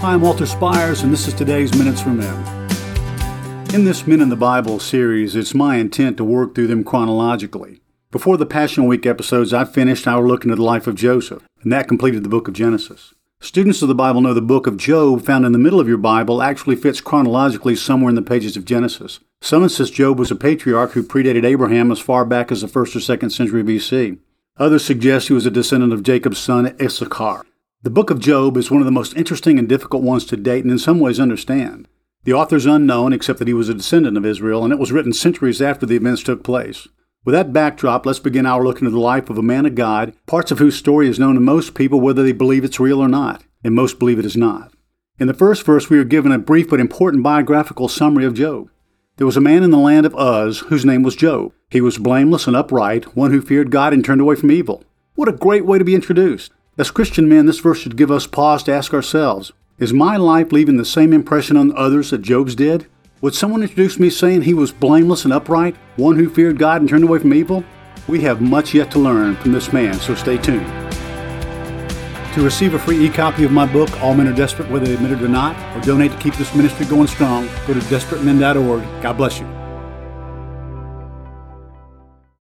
Hi, I'm Walter Spires, and this is today's Minutes from Men. In this Men in the Bible series, it's my intent to work through them chronologically. Before the Passion Week episodes I finished, I was looking at the life of Joseph, and that completed the book of Genesis. Students of the Bible know the book of Job, found in the middle of your Bible, actually fits chronologically somewhere in the pages of Genesis. Some insist Job was a patriarch who predated Abraham as far back as the first or second century BC. Others suggest he was a descendant of Jacob's son Issachar. The book of Job is one of the most interesting and difficult ones to date and in some ways understand. The author is unknown except that he was a descendant of Israel and it was written centuries after the events took place. With that backdrop, let's begin our look into the life of a man of God, parts of whose story is known to most people whether they believe it's real or not, and most believe it is not. In the first verse, we are given a brief but important biographical summary of Job. There was a man in the land of Uz whose name was Job. He was blameless and upright, one who feared God and turned away from evil. What a great way to be introduced! As Christian men, this verse should give us pause to ask ourselves Is my life leaving the same impression on others that Job's did? Would someone introduce me saying he was blameless and upright, one who feared God and turned away from evil? We have much yet to learn from this man, so stay tuned. To receive a free e copy of my book, All Men Are Desperate Whether They Admit It or Not, or donate to keep this ministry going strong, go to desperatemen.org. God bless you.